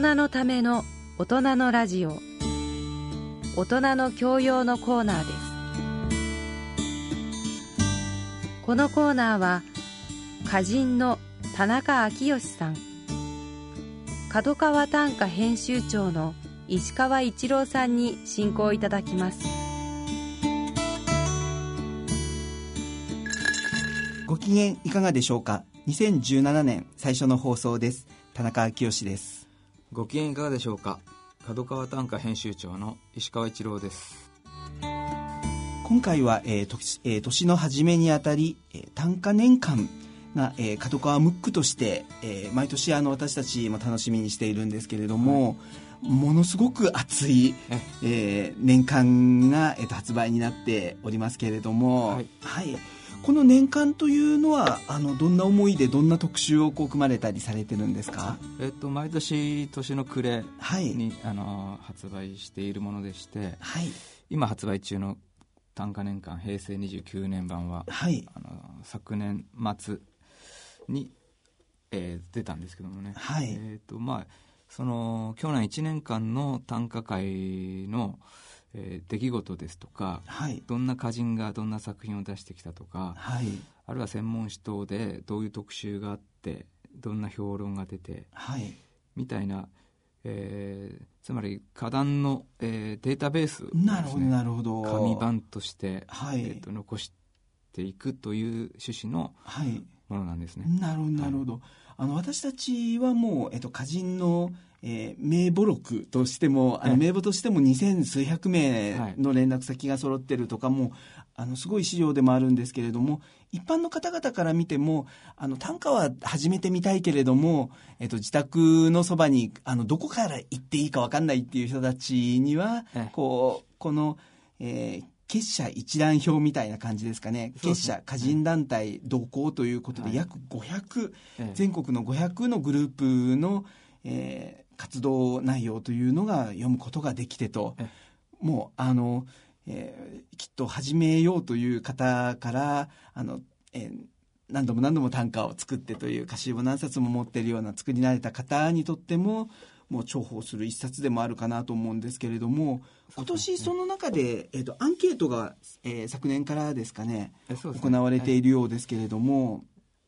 人のための大人のラジオ。大人の教養のコーナーです。このコーナーは歌人の田中昭義さん。角川短歌編集長の石川一郎さんに進行いただきます。ご機嫌いかがでしょうか？2017年最初の放送です。田中昭義です。ご機嫌いかがでしょうか？角川短歌編集長の石川一郎です。今回は、えーとえー年の初めにあたり、えー短歌年間が、えー、角川ムックとして、えー毎年あの私たちも楽しみにしているんですけれども、ものすごく熱い、えー年間が、えーと発売になっておりますけれども、はいこの年間というのはあのどんな思いでどんな特集をこう組まれたりされてるんですか？えっと毎年年の暮れはい。に、あの発売しているものでしてはい。今発売中の短歌年間平成29年版ははい。あの昨年末に、えー出たんですけどもね、はい。えっとまあその去年1年間の短歌会の、えー出来事ですとかはい。どんな歌人がどんな作品を出してきたとかはい。あるいは専門誌等でどういう特集があってどんな評論が出てはい。みたいな、えーつまり歌壇の、えーデータベースをねなるほどなるほど。紙版として、はい。えーと残していくという趣旨のはい。ものなんですね。なるほどなるほど、あの私たちはもう、えっと、歌人の、えー名簿録としてもあのええ。名簿としても二千数百名の連絡先が揃ってるとかも、あのすごい資料でもあるんですけれども一般の方々から見てもあの短歌は始めてみたいけれども、えっと、自宅のそばにあのどこから行っていいか分かんないっていう人たちには、ええ。こうこの、えー結社一覧表みたいな感じですかね。結社歌人団体同行ということで、はい。約500ええ。全国の500のグループの、えー活動内容というのが読むことができてと。えもうあの、えーきっと始めようという方からあの、えー何度も何度も短歌を作ってという歌集を何冊も持っているような作り慣れた方にとってももう重宝する一冊でもあるかなと思うんですけれども今年その中で、えー、とアンケートが、えー昨年からですかねね。行われているようですけれども、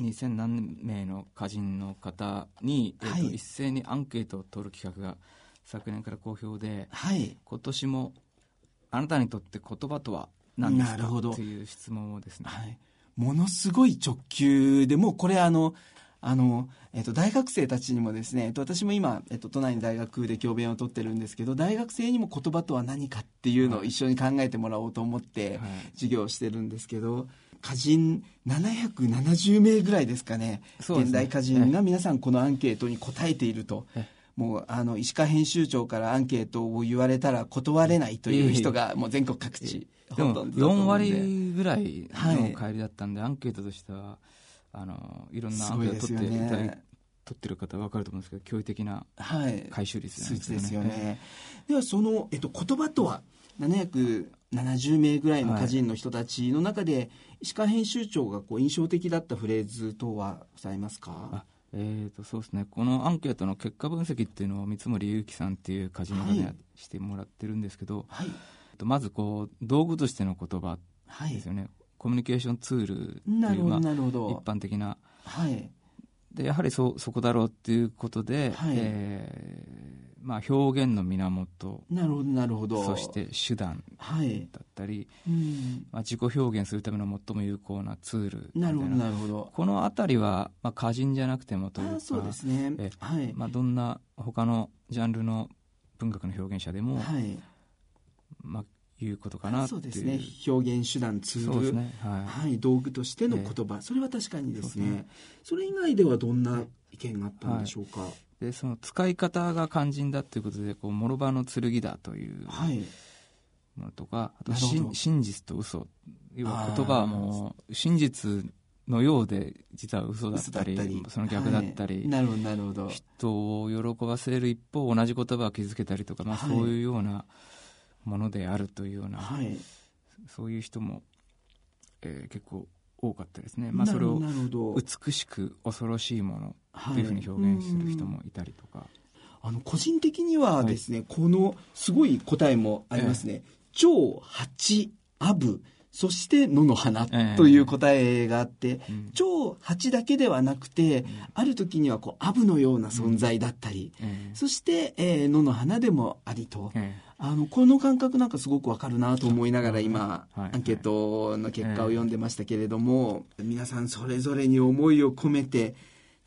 2000何名の歌人の方に、えーとはい。一斉にアンケートを取る企画が昨年から好評ではい。今年もあなたにとって言葉とは何ですか？なるほど。という質問をですね、はい、ものすごい直球でもうこれあのあの、えっと、大学生たちにもですね、えっと、私も今、えっと、都内の大学で教鞭を取ってるんですけど大学生にも言葉とは何かっていうのを一緒に考えてもらおうと思ってはい。授業をしてるんですけど歌人770名ぐらいですかねね。現代歌人が皆さんこのアンケートに答えていると。えもうあの石川編集長からアンケートを言われたら断れないという人がもう全国各地でもほとんどだと思4うんで。割ぐらいはい。の帰りだったんで、アンケートとしてはあのいろんなアンケート取っていただい取ってる方分かると思うんですけど驚異的なはい、回収率ですよえね。ではその、えっと、言葉とは770名ぐらいの歌人の人たちの中で、石川編集長がこう印象的だったフレーズ等はございますか？あえー、とそうですね。このアンケートの結果分析っていうのを三森祐樹さんっていう歌人の方にはい。してもらってるんですけど、はい。えっとまずこう道具としての言葉はいですよね、コミュニケーションツールってなるほどいうまあ一般的な。はい。でやはりそそこだろうっていうことで、はい。えーまあ、表現の源。なるほどなるほど。そして手段。はい。だったり、うん。まあ、自己表現するための最も有効なツールな。いるほどなるほど。この辺りは、まあ、歌人じゃなくてもというかそうですね。えはい、まあ、どんな他のジャンルの文学の表現者でも、はい。まあ、いうことかなっていう。そうですね。表現手段ツールね。はい、はい、道具としての言葉、それは確かにですね。それ以外ではどんな意見があったんでしょうか？でその使い方が肝心だということでこう諸刃の剣だというはい。ものとかあとなるほど真真実と嘘。要は言葉はもう真実のようで実は嘘だったり嘘だったり。その逆だったり、はい。なるほどなるほど。人を喜ばせる一方同じ言葉を傷つけたりとか、まあ、はい。そういうようなものであるというような、はい。そういう人も、えー結構多かったですね、まあ、それを美しく恐ろしいものというふうに表現する人もいたりとか、あの個人的にはですね、このすごい答えもありますね。蝶、蜂、アブ、そして野の花という答えがあって、蝶、蜂だけではなくて、ある時にはこうアブのような存在だったり、えそして、えー野の花でもありと、ええあのこの感覚なんかすごくわかるなと思いながら今、はいアンケートの結果を読んでましたけれども、皆さんそれぞれに思いを込めて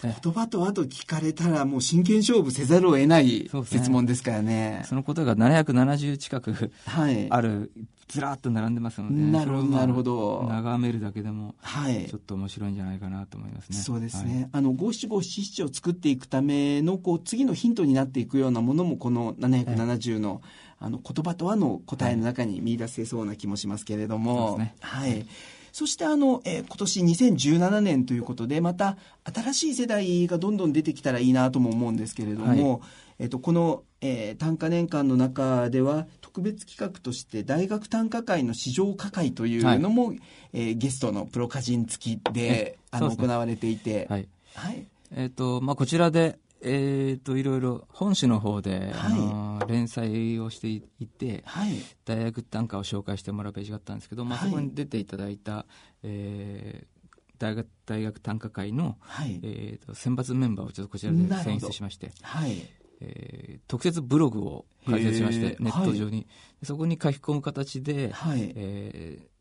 え言葉とあと聞かれたらもう真剣勝負せざるを得ない質問ですからね。そのことが770近くはい。ある、ずらーっと並んでますので、なるほどなるほど眺めるだけでも、はいちょっと面白いんじゃないかなと思いますね。そうですはいね。あの、五七五七七を作っていくための、こう、次のヒントになっていくようなものも、この770の、あの、言葉とはの答えの中に見出せそうな気もしますけれども、はい。そして、あの、えー今年2017年ということで、また、新しい世代がどんどん出てきたらいいなとも思うんですけれども、はえっと、この、えー短歌年間の中では、特別企画として、大学短歌会の市場歌会というのも、えーゲストのプロ歌人付きでえ、あの、行われていて、はい。はい。えっ、と、まあ、こちらで、えっ、と、いろいろ本誌の方で、はいあの連載をしていて、はい。大学短歌を紹介してもらうページがあったんですけど、まあ、はいそこに出ていただいた、えー大学大学短歌会の、はい。えー、と選抜メンバーをちょっとこちらで選出しまして、はい。えー特設ブログを開設しましてネット上に、そこに書き込む形で、はい。えー、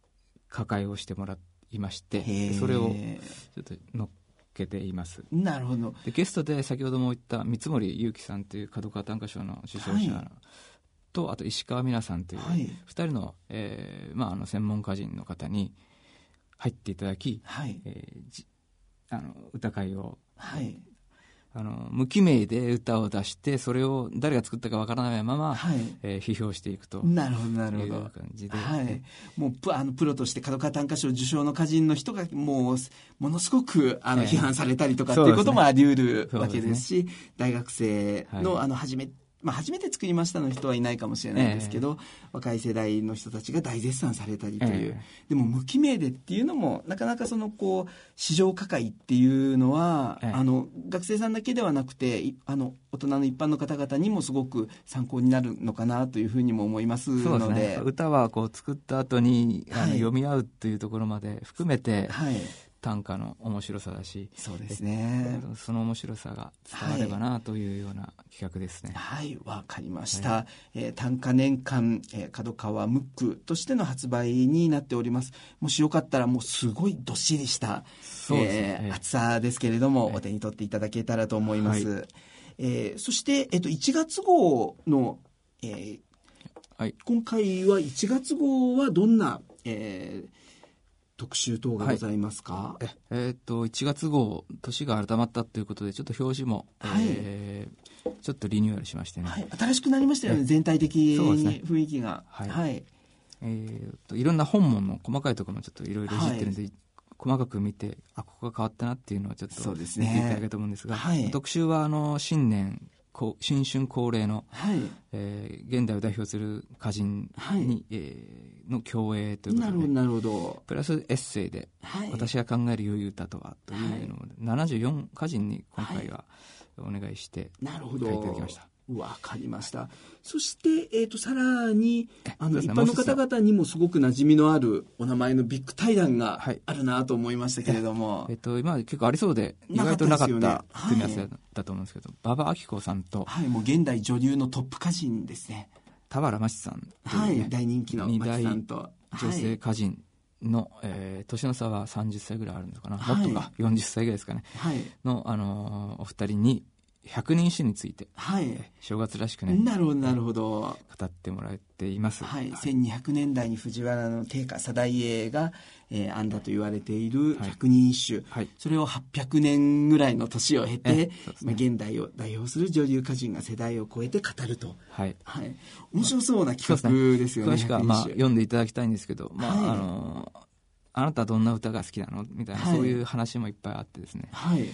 歌会をしてもらいましてそれをちょっと乗っけていますなるほど。でゲストで先ほども言った三森祐樹さんという角川短歌賞の受賞者、はいとあと石川美奈さんというはい2人の,、えーまあ、あの専門歌人の方に入っていただき、はい。えーじあの歌会をはい。あの無記名で歌を出してそれを誰が作ったかわからないまま、はい。えー批評していくとなるほど、なるいうほど。感じで、はい、もうプあのプロとして角川短歌賞受賞の歌人の人がもうものすごくあのええ。批判されたりとかっていうこともあり得るわけですし大学生の,、はい。あの初めまあ、初めて作りましたの人はいないかもしれないですけど、若い世代の人たちが大絶賛されたりという、えでも無記名でっていうのもなかなかそのこう市場価会っていうのは、ええ。あの学生さんだけではなくていあの大人の一般の方々にもすごく参考になるのかなというふうにも思いますので。ね。歌はこう作った後にあの、はい。読み合うっていうところまで含めてはい短歌の面白さだしそうですね。その面白さが伝わればなというような企画ですね、はい、わかりました。えー短歌年間、えー角川ムックとしての発売になっております。もしよかったら、もうすごいどっしりした、そうですねえーええ厚さですけれども、ええお手に取っていただけたらと思います。はえーそして、えっと、1月号の、えーはい今回は1月号はどんな、えー特集等がございますか、ええーっと1月号年が改まったということでちょっと表紙も、はい。えーちょっとリニューアルしましてね、はい、新しくなりましたよね、全体的に雰囲気が。はい。はい。えーっといろんな本門の細かいところもちょっといろいろいじってるんで、細かく見てあここが変わったなっていうのをちょっとそうですね。見ていただけると思うんですがはい。特集はあの新年新春恒例の、はい。えー現代を代表する歌人に、はいえーの共演ということでなるほど。プラスエッセイではい。私が考える良い歌とはというのを74歌人に今回はお願いして。書いていただきました。わかりました。そして、えっ、と、さらに、あの、ね一般の方々にもすごく馴染みのあるお名前のビッグ対談がはいあるなと思いましたけれども。えっと、今結構ありそうで意外となかった組み合わせだと思うんですけど、馬場明子さんとはい、もう現代女流のトップ歌人ですね。田原真知さんねはい、大人気の二大松さんと。女性歌人の、えー年の差は30歳ぐらいあるのかな、はいもっとか40歳ぐらいですかねはい。はい。の、あのーお二人に百人一首についてはい。正月らしくねなるほど、なるほど。語ってもらっています、はい、1200年代に藤原の定家貞家が、えー編んだと言われているはい。百人一首、はい。それを800年ぐらいの年を経えてね。まあ、現代を代表する女流歌人が世代を超えて語ると、はい。はい、面白そうな企画ですよね詳しくは、まあ、読んでいただきたいんですけど、まあはい。あのーあなたはどんな歌が好きなの？みたいな、はい。そういう話もいっぱいあってですね。はい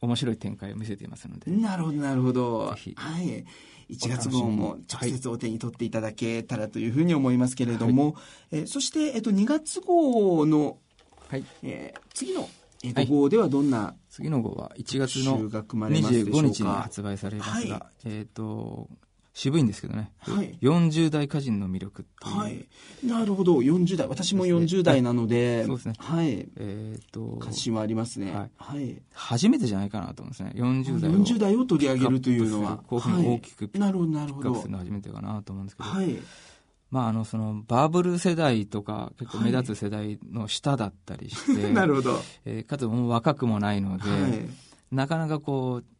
面白い展開を見せていますので、なるほどなるほど。はい。1月号も直接お手に取っていただけたらというふうに思いますけれども、えーそして、えっと、2月号のはい。えー次の、え5号ではどんな次の号は1月の特集が組まれますでしょうか。25日に発売されますが、はえっ、と、渋いんですけどね、はい40代歌人の魅力っていう、はい。なるほど。40代。私も40代なので、そうですねはい。えっ、と、関心はありますね。はいはい。初めてじゃないかなと思うんですね。40代を40代を取り上げるというのは。こういうふうに大きくピはいなるほど、なるほどックアップする。のは初めてかなと思うんですけど、はい。まああのそのバブル世代とか結構目立つ世代の下だったりして、なるほど。えーかつもう若くもないので、はい。なかなかこう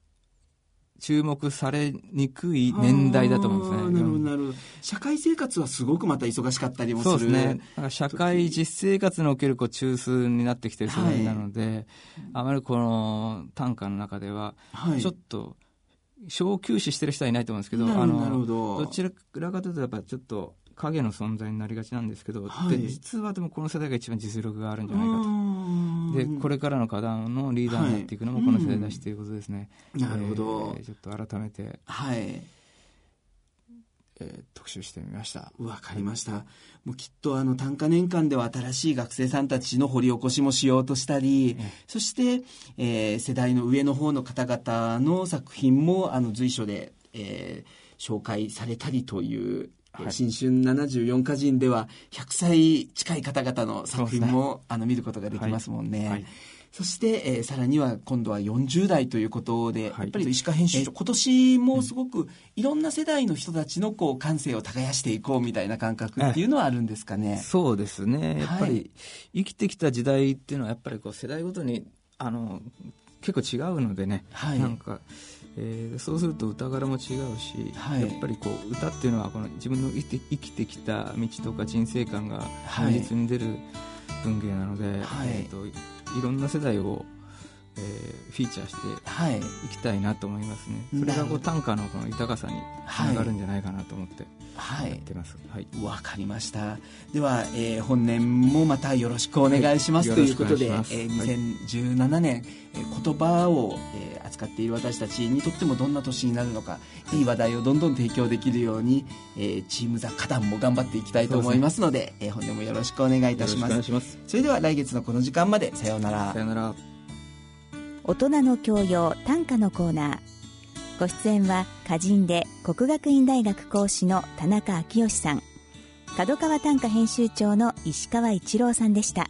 注目されにくい年代だと思うんですね。なるほど、なるほど。社会生活はすごくまた忙しかったりもする。そうですね。だから社会実生活におけるこう中枢になってきてる世代なので、あまりこの短歌の中では、はい。ちょっと小休止してる人はいないと思うんですけど、どどちらかというとやっぱちょっと影の存在になりがちなんですけど、はいで実はでもこの世代が一番実力があるんじゃないかと。とでこれからの課題のリーダーになっていくのもこの世代だしということですね。なるほどえーちょっと改めて、はい。えー特集してみました。わかりました。もうきっとあの短歌年間では新しい学生さんたちの掘り起こしもしようとしたり、そして、えー世代の上の方の方々の作品もあの随所で、えー紹介されたりという、はい。新春74歌人では100歳近い方々の作品も、あの見ることができますもんね。はい。はい。そして、えーさらには今度は40代ということで、はい。やっぱり石川編集長、今年もすごくいろんな世代の人たちのこう感性を耕していこうみたいな感覚っていうのはあるんですかね？そうですね。やっぱはい。り生きてきた時代っていうのはやっぱりこう世代ごとにあの結構違うのでね、はいなんか、えーそうすると歌柄も違うし、はい。やっぱりこう歌っていうのはこの自分の生きて生きてきた道とか人生観がはい如実に出る文芸なので、はい。えー、といろんな世代を、えーフィーチャーしてはい。いきたいなと思いますね。それなるほどがこう短歌のこの豊かさにつながるんじゃないかなと思ってはいやっ。てます。はいわかりました。では、えー本年もまたよろしくお願いします、はいということで、えー2017年、えー言葉を、えー扱っている私たちにとってもどんな年になるのか、いい話題をどんどん提供できるように、えーチームザ花壇も頑張っていきたいと思いますので、えー本年もよろしくお願いいたします。それでは来月のこの時間まで、さようならさ。よなら。大人の教養短歌のコーナーご出演は歌人で国学院大学講師の田中昭義さん角川短歌編集長の石川一郎さんでした。